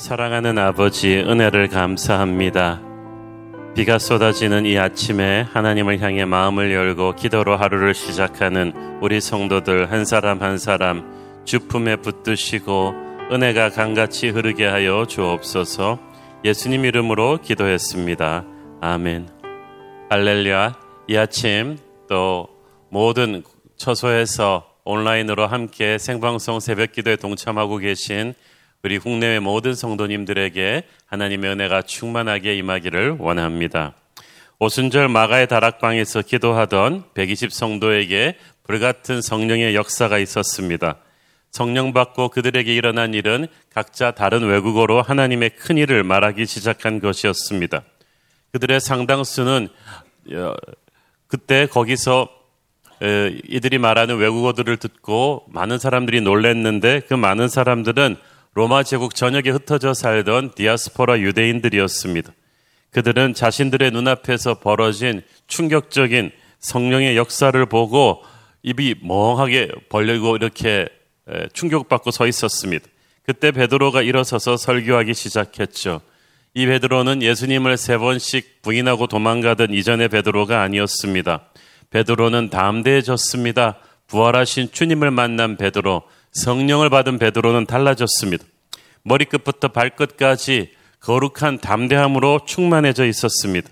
사랑하는 아버지 은혜를 감사합니다. 비가 쏟아지는 이 아침에 하나님을 향해 마음을 열고 기도로 하루를 시작하는 우리 성도들 한 사람 한 사람 주품에 붙드시고 은혜가 강같이 흐르게 하여 주옵소서 예수님 이름으로 기도했습니다. 아멘. 할렐루야. 이 아침 또 모든 처소에서 온라인으로 함께 생방송 새벽 기도에 동참하고 계신 우리 국내외 모든 성도님들에게 하나님의 은혜가 충만하게 임하기를 원합니다. 오순절 마가의 다락방에서 기도하던 120 성도에게 불같은 성령의 역사가 있었습니다. 성령 받고 그들에게 일어난 일은 각자 다른 외국어로 하나님의 큰 일을 말하기 시작한 것이었습니다. 그들의 상당수는 어, 그때 거기서 이들이 말하는 외국어들을 듣고 많은 사람들이 놀랐는데 그 많은 사람들은 로마 제국 전역에 흩어져 살던 디아스포라 유대인들이었습니다. 그들은 자신들의 눈앞에서 벌어진 충격적인 성령의 역사를 보고 입이 멍하게 벌리고 이렇게 충격받고 서 있었습니다. 그때 베드로가 일어서서 설교하기 시작했죠. 이 베드로는 예수님을 세 번씩 부인하고 도망가던 이전의 베드로가 아니었습니다. 베드로는 담대해졌습니다. 부활하신 주님을 만난 베드로, 성령을 받은 베드로는 달라졌습니다. 머리끝부터 발끝까지 거룩한 담대함으로 충만해져 있었습니다.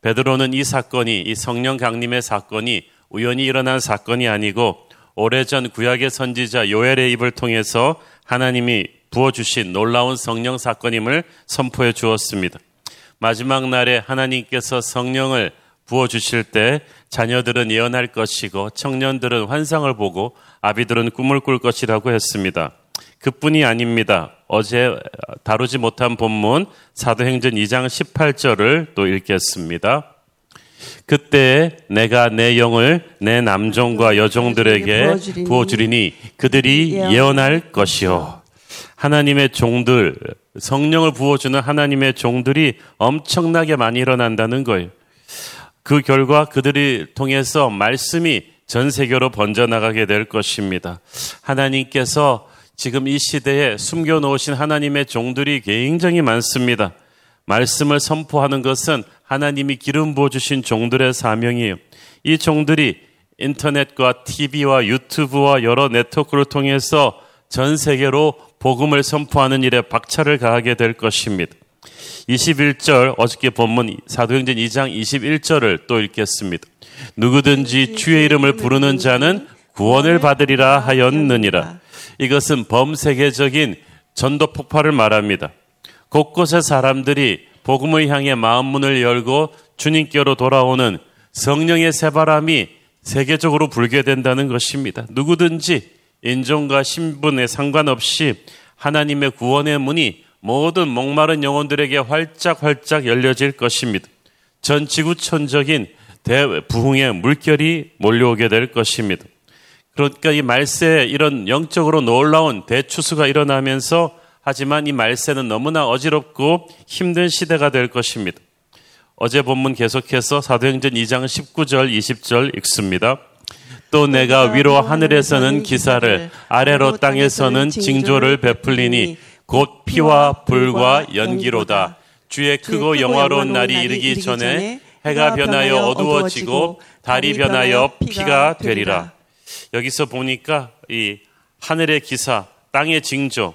베드로는 이 사건이 이 성령 강림의 사건이 우연히 일어난 사건이 아니고 오래전 구약의 선지자 요엘의 입을 통해서 하나님이 부어주신 놀라운 성령 사건임을 선포해 주었습니다. 마지막 날에 하나님께서 성령을 부어주실 때 자녀들은 예언할 것이고 청년들은 환상을 보고 아비들은 꿈을 꿀 것이라고 했습니다. 그뿐이 아닙니다. 어제 다루지 못한 본문 사도행전 2장 18절을 또 읽겠습니다. 그때 내가 내 영을 내 남종과 여종들에게 부어주리니 그들이 예언할 것이요. 하나님의 종들, 성령을 부어주는 하나님의 종들이 엄청나게 많이 일어난다는 거예요. 그 결과 그들이 통해서 말씀이 전 세계로 번져나가게 될 것입니다. 하나님께서 지금 이 시대에 숨겨놓으신 하나님의 종들이 굉장히 많습니다. 말씀을 선포하는 것은 하나님이 기름 부어주신 종들의 사명이에요. 이 종들이 인터넷과 TV와 유튜브와 여러 네트워크를 통해서 전 세계로 복음을 선포하는 일에 박차를 가하게 될 것입니다. 21절 어저께 본문 사도행전 2장 21절을 또 읽겠습니다. 누구든지 주의 이름을 부르는 자는 구원을 받으리라 하였느니라. 이것은 범세계적인 전도 폭발을 말합니다. 곳곳의 사람들이 복음을 향해 마음 문을 열고 주님께로 돌아오는 성령의 새바람이 세계적으로 불게 된다는 것입니다. 누구든지 인종과 신분에 상관없이 하나님의 구원의 문이 모든 목마른 영혼들에게 활짝 활짝 열려질 것입니다. 전 지구촌적인 대부흥의 물결이 몰려오게 될 것입니다. 그러니까 이 말세에 이런 영적으로 놀라운 대추수가 일어나면서 하지만 이 말세는 너무나 어지럽고 힘든 시대가 될 것입니다. 어제 본문 계속해서 사도행전 2장 19절 20절 읽습니다. 또 내가 위로 하늘에서는 기사를 아래로 땅에서는 징조를 베풀리니 곧 피와 불과 연기로다. 주의 크고 영화로운 날이 이르기 전에 해가 변하여 어두워지고 달이 변하여 피가 되리라. 여기서 보니까 이 하늘의 기사, 땅의 징조,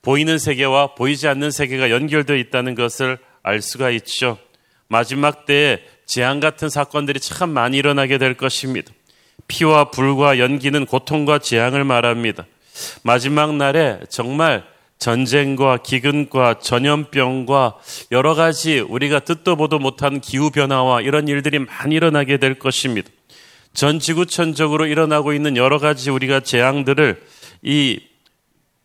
보이는 세계와 보이지 않는 세계가 연결되어 있다는 것을 알 수가 있죠. 마지막 때에 재앙 같은 사건들이 참 많이 일어나게 될 것입니다. 피와 불과 연기는 고통과 재앙을 말합니다. 마지막 날에 정말 전쟁과 기근과 전염병과 여러 가지 우리가 듣도 보도 못한 기후변화와 이런 일들이 많이 일어나게 될 것입니다. 전 지구촌적으로 일어나고 있는 여러 가지 우리가 재앙들을 이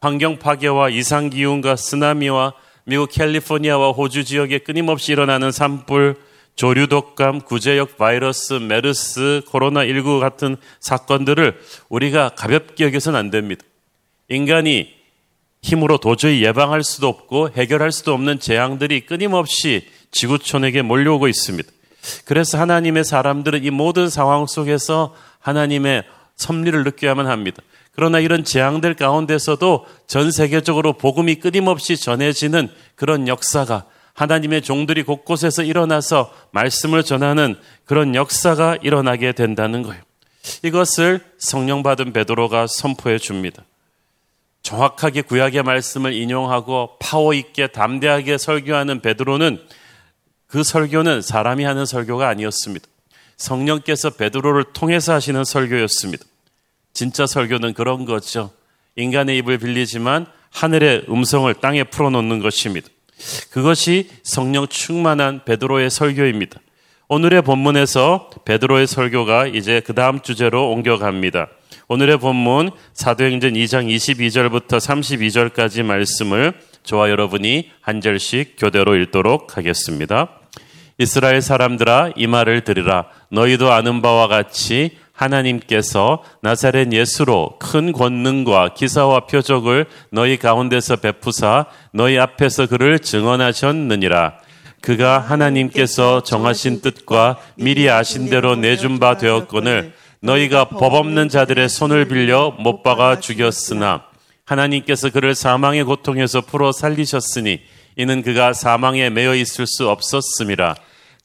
환경 파괴와 이상 기온과 쓰나미와 미국 캘리포니아와 호주 지역에 끊임없이 일어나는 산불, 조류 독감, 구제역 바이러스, 메르스, 코로나 19 같은 사건들을 우리가 가볍게 여겨서는 안 됩니다. 인간이 힘으로 도저히 예방할 수도 없고 해결할 수도 없는 재앙들이 끊임없이 지구촌에게 몰려오고 있습니다. 그래서 하나님의 사람들은 이 모든 상황 속에서 하나님의 섭리를 느껴야만 합니다. 그러나 이런 재앙들 가운데서도 전 세계적으로 복음이 끊임없이 전해지는 그런 역사가 하나님의 종들이 곳곳에서 일어나서 말씀을 전하는 그런 역사가 일어나게 된다는 거예요. 이것을 성령 받은 베드로가 선포해 줍니다. 정확하게 구약의 말씀을 인용하고 파워 있게 담대하게 설교하는 베드로는 그 설교는 사람이 하는 설교가 아니었습니다. 성령께서 베드로를 통해서 하시는 설교였습니다. 진짜 설교는 그런 거죠. 인간의 입을 빌리지만 하늘의 음성을 땅에 풀어놓는 것입니다. 그것이 성령 충만한 베드로의 설교입니다. 오늘의 본문에서 베드로의 설교가 이제 그 다음 주제로 옮겨갑니다. 오늘의 본문 사도행전 2장 22절부터 32절까지 말씀을 저와 여러분이 한 절씩 교대로 읽도록 하겠습니다. 이스라엘 사람들아 이 말을 들으라 너희도 아는 바와 같이 하나님께서 나사렛 예수로 큰 권능과 기사와 표적을 너희 가운데서 베푸사 너희 앞에서 그를 증언하셨느니라. 그가 하나님께서 정하신 뜻과 미리 아신 대로 내준 바 되었거늘 너희가 법 없는 자들의 손을 빌려 못 박아 죽였으나 하나님께서 그를 사망의 고통에서 풀어 살리셨으니 이는 그가 사망에 매여 있을 수 없었음이라.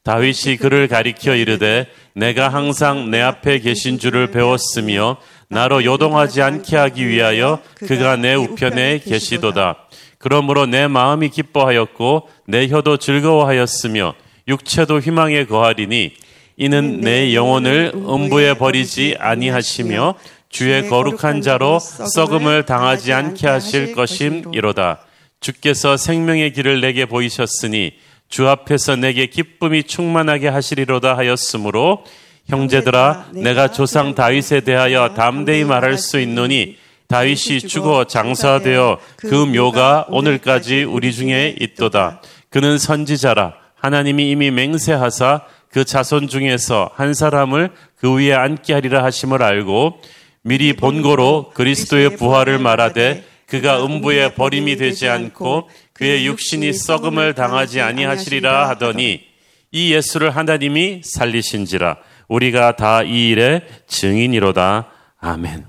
다윗이 그를 가리켜 이르되 내가 항상 내 앞에 계신 줄을 배웠으며 나로 요동하지 않게 하기 위하여 그가 내 우편에 계시도다. 그러므로 내 마음이 기뻐하였고 내 혀도 즐거워하였으며 육체도 희망에 거하리니 이는 내 영혼을 음부에 버리지 아니하시며 주의 거룩한 자로 썩음을 당하지 않게 하실 것임이로다. 주께서 생명의 길을 내게 보이셨으니 주 앞에서 내게 기쁨이 충만하게 하시리로다 하였으므로 형제들아 내가 조상 다윗에 대하여 담대히 말할 수 있노니 다윗이 죽어 장사되어 그 묘가 오늘까지 우리 중에 있도다. 그는 선지자라 하나님이 이미 맹세하사 그 자손 중에서 한 사람을 그 위에 앉게 하리라 하심을 알고 미리 본고로 그리스도의 부활을 말하되 그가 음부에 버림이 되지 않고 그의 육신이 썩음을 당하지 아니하시리라 하더니 이 예수를 하나님이 살리신지라 우리가 다 이 일의 증인이로다. 아멘.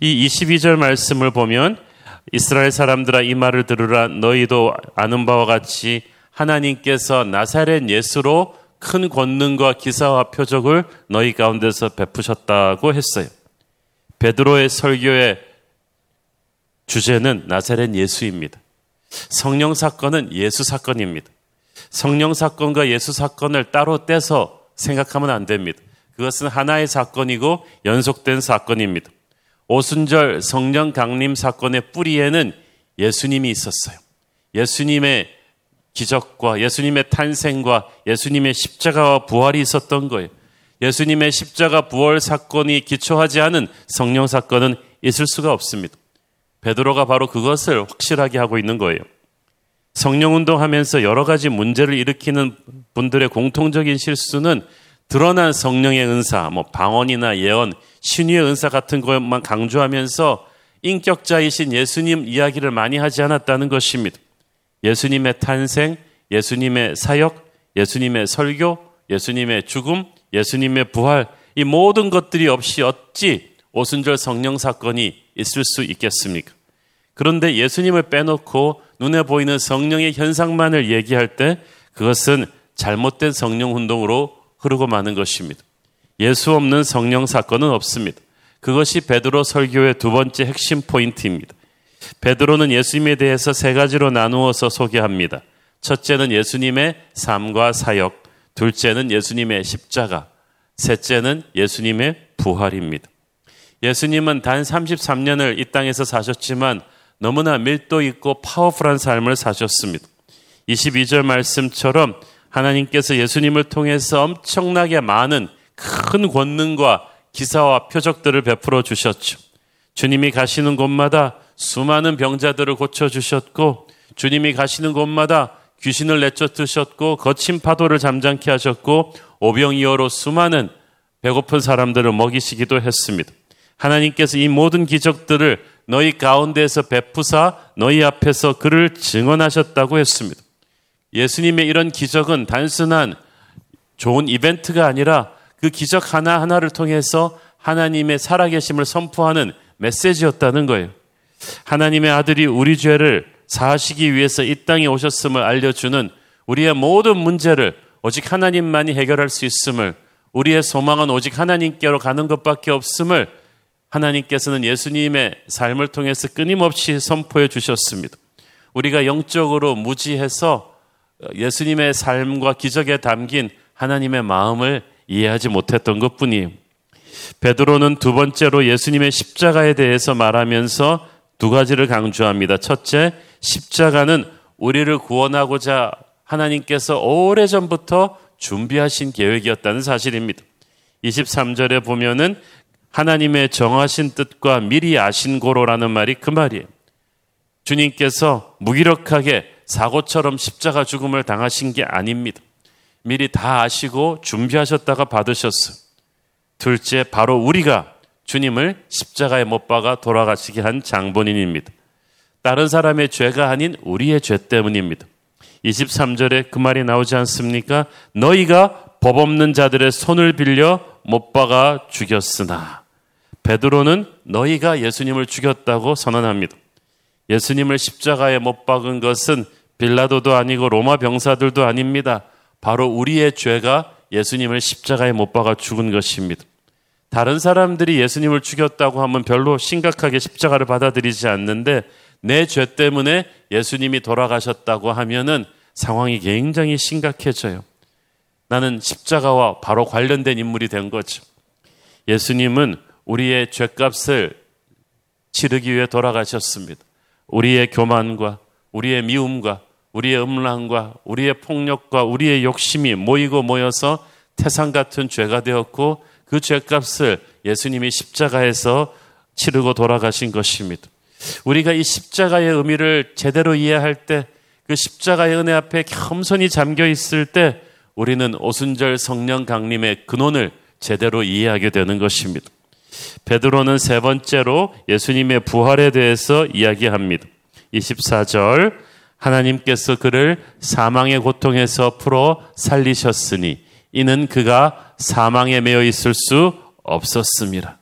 이 22절 말씀을 보면 이스라엘 사람들아 이 말을 들으라 너희도 아는 바와 같이 하나님께서 나사렛 예수로 큰 권능과 기사와 표적을 너희 가운데서 베푸셨다고 했어요. 베드로의 설교의 주제는 나사렛 예수입니다. 성령 사건은 예수 사건입니다. 성령 사건과 예수 사건을 따로 떼서 생각하면 안 됩니다. 그것은 하나의 사건이고 연속된 사건입니다. 오순절 성령 강림 사건의 뿌리에는 예수님이 있었어요. 예수님의 기적과 예수님의 탄생과 예수님의 십자가와 부활이 있었던 거예요. 예수님의 십자가 부활 사건이 기초하지 않은 성령 사건은 있을 수가 없습니다. 베드로가 바로 그것을 확실하게 하고 있는 거예요. 성령 운동하면서 여러 가지 문제를 일으키는 분들의 공통적인 실수는 드러난 성령의 은사, 뭐 방언이나 예언, 신유의 은사 같은 것만 강조하면서 인격자이신 예수님 이야기를 많이 하지 않았다는 것입니다. 예수님의 탄생, 예수님의 사역, 예수님의 설교, 예수님의 죽음, 예수님의 부활, 이 모든 것들이 없이 어찌 오순절 성령 사건이 있을 수 있겠습니까? 그런데 예수님을 빼놓고 눈에 보이는 성령의 현상만을 얘기할 때 그것은 잘못된 성령 운동으로 흐르고 마는 것입니다. 예수 없는 성령 사건은 없습니다. 그것이 베드로 설교의 두 번째 핵심 포인트입니다. 베드로는 예수님에 대해서 세 가지로 나누어서 소개합니다. 첫째는 예수님의 삶과 사역, 둘째는 예수님의 십자가, 셋째는 예수님의 부활입니다. 예수님은 단 33년을 이 땅에서 사셨지만 너무나 밀도 있고 파워풀한 삶을 사셨습니다. 22절 말씀처럼 하나님께서 예수님을 통해서 엄청나게 많은 큰 권능과 기사와 표적들을 베풀어 주셨죠. 주님이 가시는 곳마다 수많은 병자들을 고쳐 주셨고 주님이 가시는 곳마다 귀신을 내쫓으셨고 거친 파도를 잠잠케 하셨고 오병이어로 수많은 배고픈 사람들을 먹이시기도 했습니다. 하나님께서 이 모든 기적들을 너희 가운데에서 베푸사 너희 앞에서 그를 증언하셨다고 했습니다. 예수님의 이런 기적은 단순한 좋은 이벤트가 아니라 그 기적 하나하나를 통해서 하나님의 살아계심을 선포하는 메시지였다는 거예요. 하나님의 아들이 우리 죄를 사하시기 위해서 이 땅에 오셨음을 알려주는 우리의 모든 문제를 오직 하나님만이 해결할 수 있음을 우리의 소망은 오직 하나님께로 가는 것밖에 없음을 하나님께서는 예수님의 삶을 통해서 끊임없이 선포해 주셨습니다. 우리가 영적으로 무지해서 예수님의 삶과 기적에 담긴 하나님의 마음을 이해하지 못했던 것 뿐이에요. 베드로는 두 번째로 예수님의 십자가에 대해서 말하면서 두 가지를 강조합니다. 첫째, 십자가는 우리를 구원하고자 하나님께서 오래전부터 준비하신 계획이었다는 사실입니다. 23절에 보면은 하나님의 정하신 뜻과 미리 아신 고로라는 말이 그 말이에요. 주님께서 무기력하게 사고처럼 십자가 죽음을 당하신 게 아닙니다. 미리 다 아시고 준비하셨다가 받으셨어요. 둘째, 바로 우리가 주님을 십자가에 못 박아 돌아가시게 한 장본인입니다. 다른 사람의 죄가 아닌 우리의 죄 때문입니다. 23절에 그 말이 나오지 않습니까? 너희가 법 없는 자들의 손을 빌려 못 박아 죽였으나 베드로는 너희가 예수님을 죽였다고 선언합니다. 예수님을 십자가에 못 박은 것은 빌라도도 아니고 로마 병사들도 아닙니다. 바로 우리의 죄가 예수님을 십자가에 못 박아 죽은 것입니다. 다른 사람들이 예수님을 죽였다고 하면 별로 심각하게 십자가를 받아들이지 않는데 내 죄 때문에 예수님이 돌아가셨다고 하면은 상황이 굉장히 심각해져요. 나는 십자가와 바로 관련된 인물이 된 거죠. 예수님은 우리의 죄값을 치르기 위해 돌아가셨습니다. 우리의 교만과 우리의 미움과 우리의 음란과 우리의 폭력과 우리의 욕심이 모이고 모여서 태산 같은 죄가 되었고 그 죄값을 예수님이 십자가에서 치르고 돌아가신 것입니다. 우리가 이 십자가의 의미를 제대로 이해할 때 그 십자가의 은혜 앞에 겸손히 잠겨 있을 때 우리는 오순절 성령 강림의 근원을 제대로 이해하게 되는 것입니다. 베드로는 세 번째로 예수님의 부활에 대해서 이야기합니다. 24절 하나님께서 그를 사망의 고통에서 풀어 살리셨으니 이는 그가 사망에 매여 있을 수 없었습니다.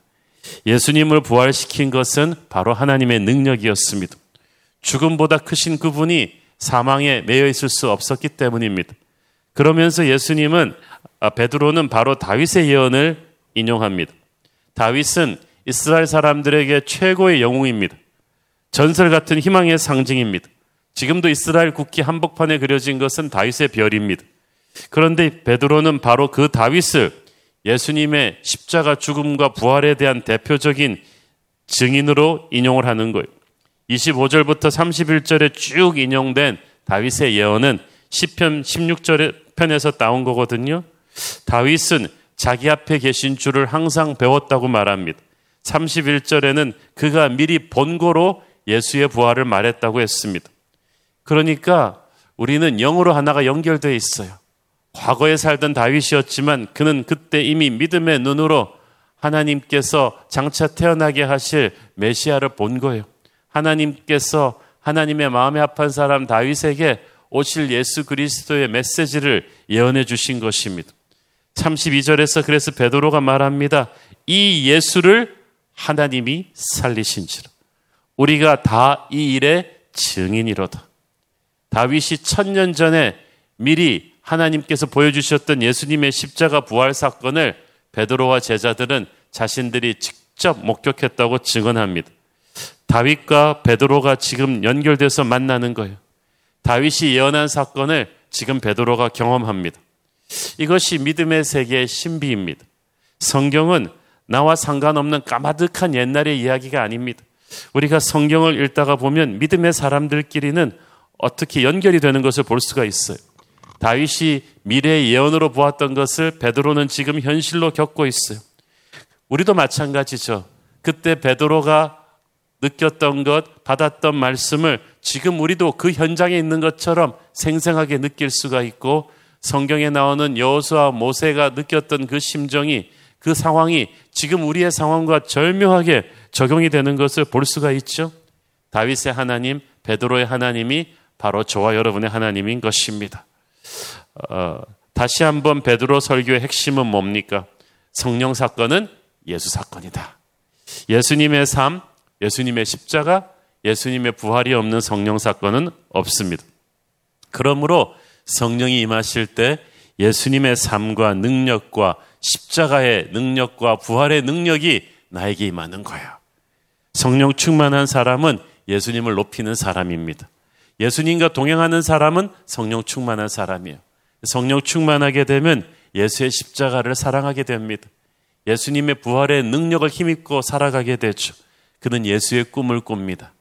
예수님을 부활시킨 것은 바로 하나님의 능력이었습니다. 죽음보다 크신 그분이 사망에 매여 있을 수 없었기 때문입니다. 그러면서 예수님은 아, 베드로는 바로 다윗의 예언을 인용합니다. 다윗은 이스라엘 사람들에게 최고의 영웅입니다. 전설 같은 희망의 상징입니다. 지금도 이스라엘 국기 한복판에 그려진 것은 다윗의 별입니다. 그런데 베드로는 바로 그 다윗을 예수님의 십자가 죽음과 부활에 대한 대표적인 증인으로 인용을 하는 거예요. 25절부터 31절에 쭉 인용된 다윗의 예언은 10편 16절 편에서 나온 거거든요. 다윗은 자기 앞에 계신 줄을 항상 배웠다고 말합니다. 31절에는 그가 미리 본고로 예수의 부활을 말했다고 했습니다. 그러니까 우리는 영으로 하나가 연결되어 있어요. 과거에 살던 다윗이었지만 그는 그때 이미 믿음의 눈으로 하나님께서 장차 태어나게 하실 메시아를 본 거예요. 하나님께서 하나님의 마음에 합한 사람 다윗에게 오실 예수 그리스도의 메시지를 예언해 주신 것입니다. 32절에서 그래서 베드로가 말합니다. 이 예수를 하나님이 살리신지라. 우리가 다 이 일의 증인이로다. 다윗이 천년 전에 미리 하나님께서 보여주셨던 예수님의 십자가 부활 사건을 베드로와 제자들은 자신들이 직접 목격했다고 증언합니다. 다윗과 베드로가 지금 연결돼서 만나는 거예요. 다윗이 예언한 사건을 지금 베드로가 경험합니다. 이것이 믿음의 세계의 신비입니다. 성경은 나와 상관없는 까마득한 옛날의 이야기가 아닙니다. 우리가 성경을 읽다가 보면 믿음의 사람들끼리는 어떻게 연결이 되는 것을 볼 수가 있어요. 다윗이 미래의 예언으로 보았던 것을 베드로는 지금 현실로 겪고 있어요. 우리도 마찬가지죠. 그때 베드로가 느꼈던 것, 받았던 말씀을 지금 우리도 그 현장에 있는 것처럼 생생하게 느낄 수가 있고 성경에 나오는 여호수아 모세가 느꼈던 그 심정이 그 상황이 지금 우리의 상황과 절묘하게 적용이 되는 것을 볼 수가 있죠. 다윗의 하나님, 베드로의 하나님이 바로 저와 여러분의 하나님인 것입니다. 어, 다시 한번 베드로 설교의 핵심은 뭡니까? 성령 사건은 예수 사건이다. 예수님의 삶, 예수님의 십자가, 예수님의 부활이 없는 성령 사건은 없습니다. 그러므로 성령이 임하실 때 예수님의 삶과 능력과 십자가의 능력과 부활의 능력이 나에게 임하는 거예요. 성령 충만한 사람은 예수님을 높이는 사람입니다. 예수님과 동행하는 사람은 성령 충만한 사람이에요. 성령 충만하게 되면 예수의 십자가를 사랑하게 됩니다. 예수님의 부활의 능력을 힘입고 살아가게 되죠. 그는 예수의 꿈을 꿉니다.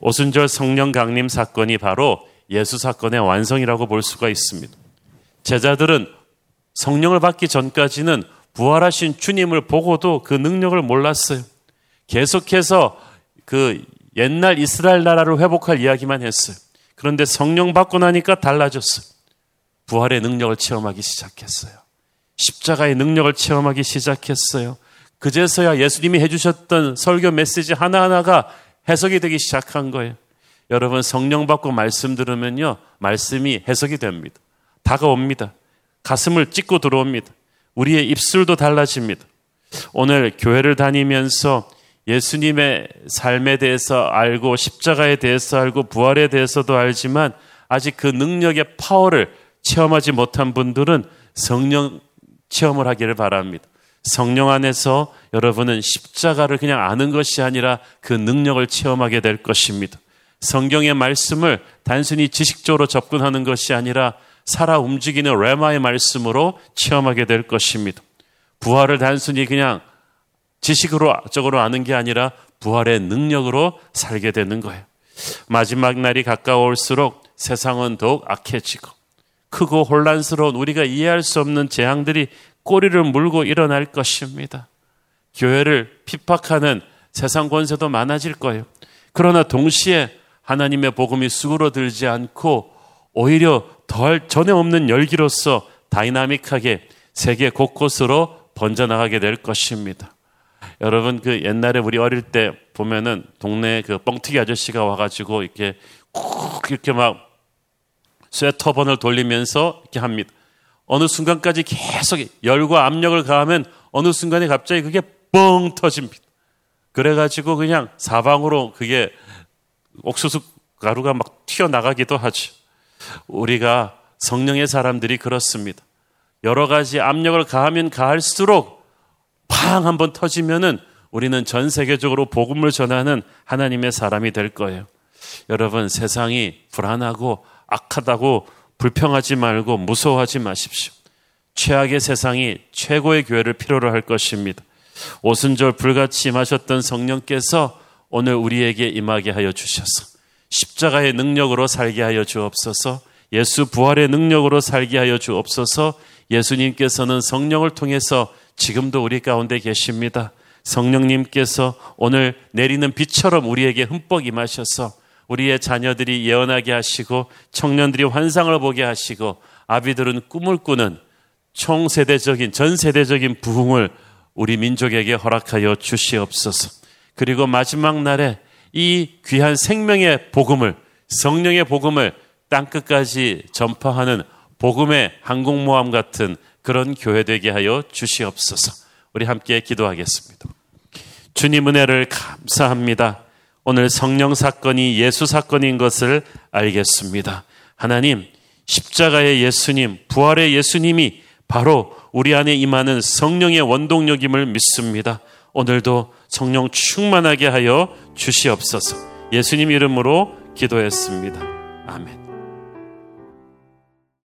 오순절 성령 강림 사건이 바로 예수 사건의 완성이라고 볼 수가 있습니다. 제자들은 성령을 받기 전까지는 부활하신 주님을 보고도 그 능력을 몰랐어요. 계속해서 그 옛날 이스라엘 나라를 회복할 이야기만 했어요. 그런데 성령 받고 나니까 달라졌어요. 부활의 능력을 체험하기 시작했어요. 십자가의 능력을 체험하기 시작했어요. 그제서야 예수님이 해주셨던 설교 메시지 하나하나가 해석이 되기 시작한 거예요. 여러분 성령 받고 말씀 들으면요. 말씀이 해석이 됩니다. 다가옵니다. 가슴을 찢고 들어옵니다. 우리의 입술도 달라집니다. 오늘 교회를 다니면서 예수님의 삶에 대해서 알고 십자가에 대해서 알고 부활에 대해서도 알지만 아직 그 능력의 파워를 체험하지 못한 분들은 성령 체험을 하기를 바랍니다. 성령 안에서 여러분은 십자가를 그냥 아는 것이 아니라 그 능력을 체험하게 될 것입니다. 성경의 말씀을 단순히 지식적으로 접근하는 것이 아니라 살아 움직이는 레마의 말씀으로 체험하게 될 것입니다. 부활을 단순히 그냥 지식으로 적으로 아는 게 아니라 부활의 능력으로 살게 되는 거예요. 마지막 날이 가까울수록 세상은 더욱 악해지고 크고 혼란스러운 우리가 이해할 수 없는 재앙들이 꼬리를 물고 일어날 것입니다. 교회를 핍박하는 세상 권세도 많아질 거예요. 그러나 동시에 하나님의 복음이 수그러들지 않고 오히려 덜 전에 없는 열기로서 다이나믹하게 세계 곳곳으로 번져나가게 될 것입니다. 여러분 그 옛날에 우리 어릴 때 보면은 동네 그 뻥튀기 아저씨가 와가지고 이렇게 쿡 이렇게 막 쇠터번을 돌리면서 이렇게 합니다. 어느 순간까지 계속 열과 압력을 가하면 어느 순간에 갑자기 그게 뻥 터집니다. 그래가지고 그냥 사방으로 그게 옥수수 가루가 막 튀어나가기도 하죠. 우리가 성령의 사람들이 그렇습니다. 여러 가지 압력을 가하면 가할수록 팡 한번 터지면은 우리는 전 세계적으로 복음을 전하는 하나님의 사람이 될 거예요. 여러분 세상이 불안하고 악하다고 불평하지 말고 무서워하지 마십시오. 최악의 세상이 최고의 교회를 필요로 할 것입니다. 오순절 불같이 임하셨던 성령께서 오늘 우리에게 임하게 하여 주셔서 십자가의 능력으로 살게 하여 주옵소서 예수 부활의 능력으로 살게 하여 주옵소서 예수님께서는 성령을 통해서 지금도 우리 가운데 계십니다. 성령님께서 오늘 내리는 빛처럼 우리에게 흠뻑 임하셔서 우리의 자녀들이 예언하게 하시고 청년들이 환상을 보게 하시고 아비들은 꿈을 꾸는 총세대적인 전 세대적인 부흥을 우리 민족에게 허락하여 주시옵소서. 그리고 마지막 날에 이 귀한 생명의 복음을 성령의 복음을 땅 끝까지 전파하는 복음의 항공모함 같은 그런 교회 되게 하여 주시옵소서. 우리 함께 기도하겠습니다. 주님 은혜를 감사합니다. 오늘 성령 사건이 예수 사건인 것을 알겠습니다. 하나님, 십자가의 예수님, 부활의 예수님이 바로 우리 안에 임하는 성령의 원동력임을 믿습니다. 오늘도 성령 충만하게 하여 주시옵소서. 예수님 이름으로 기도했습니다. 아멘.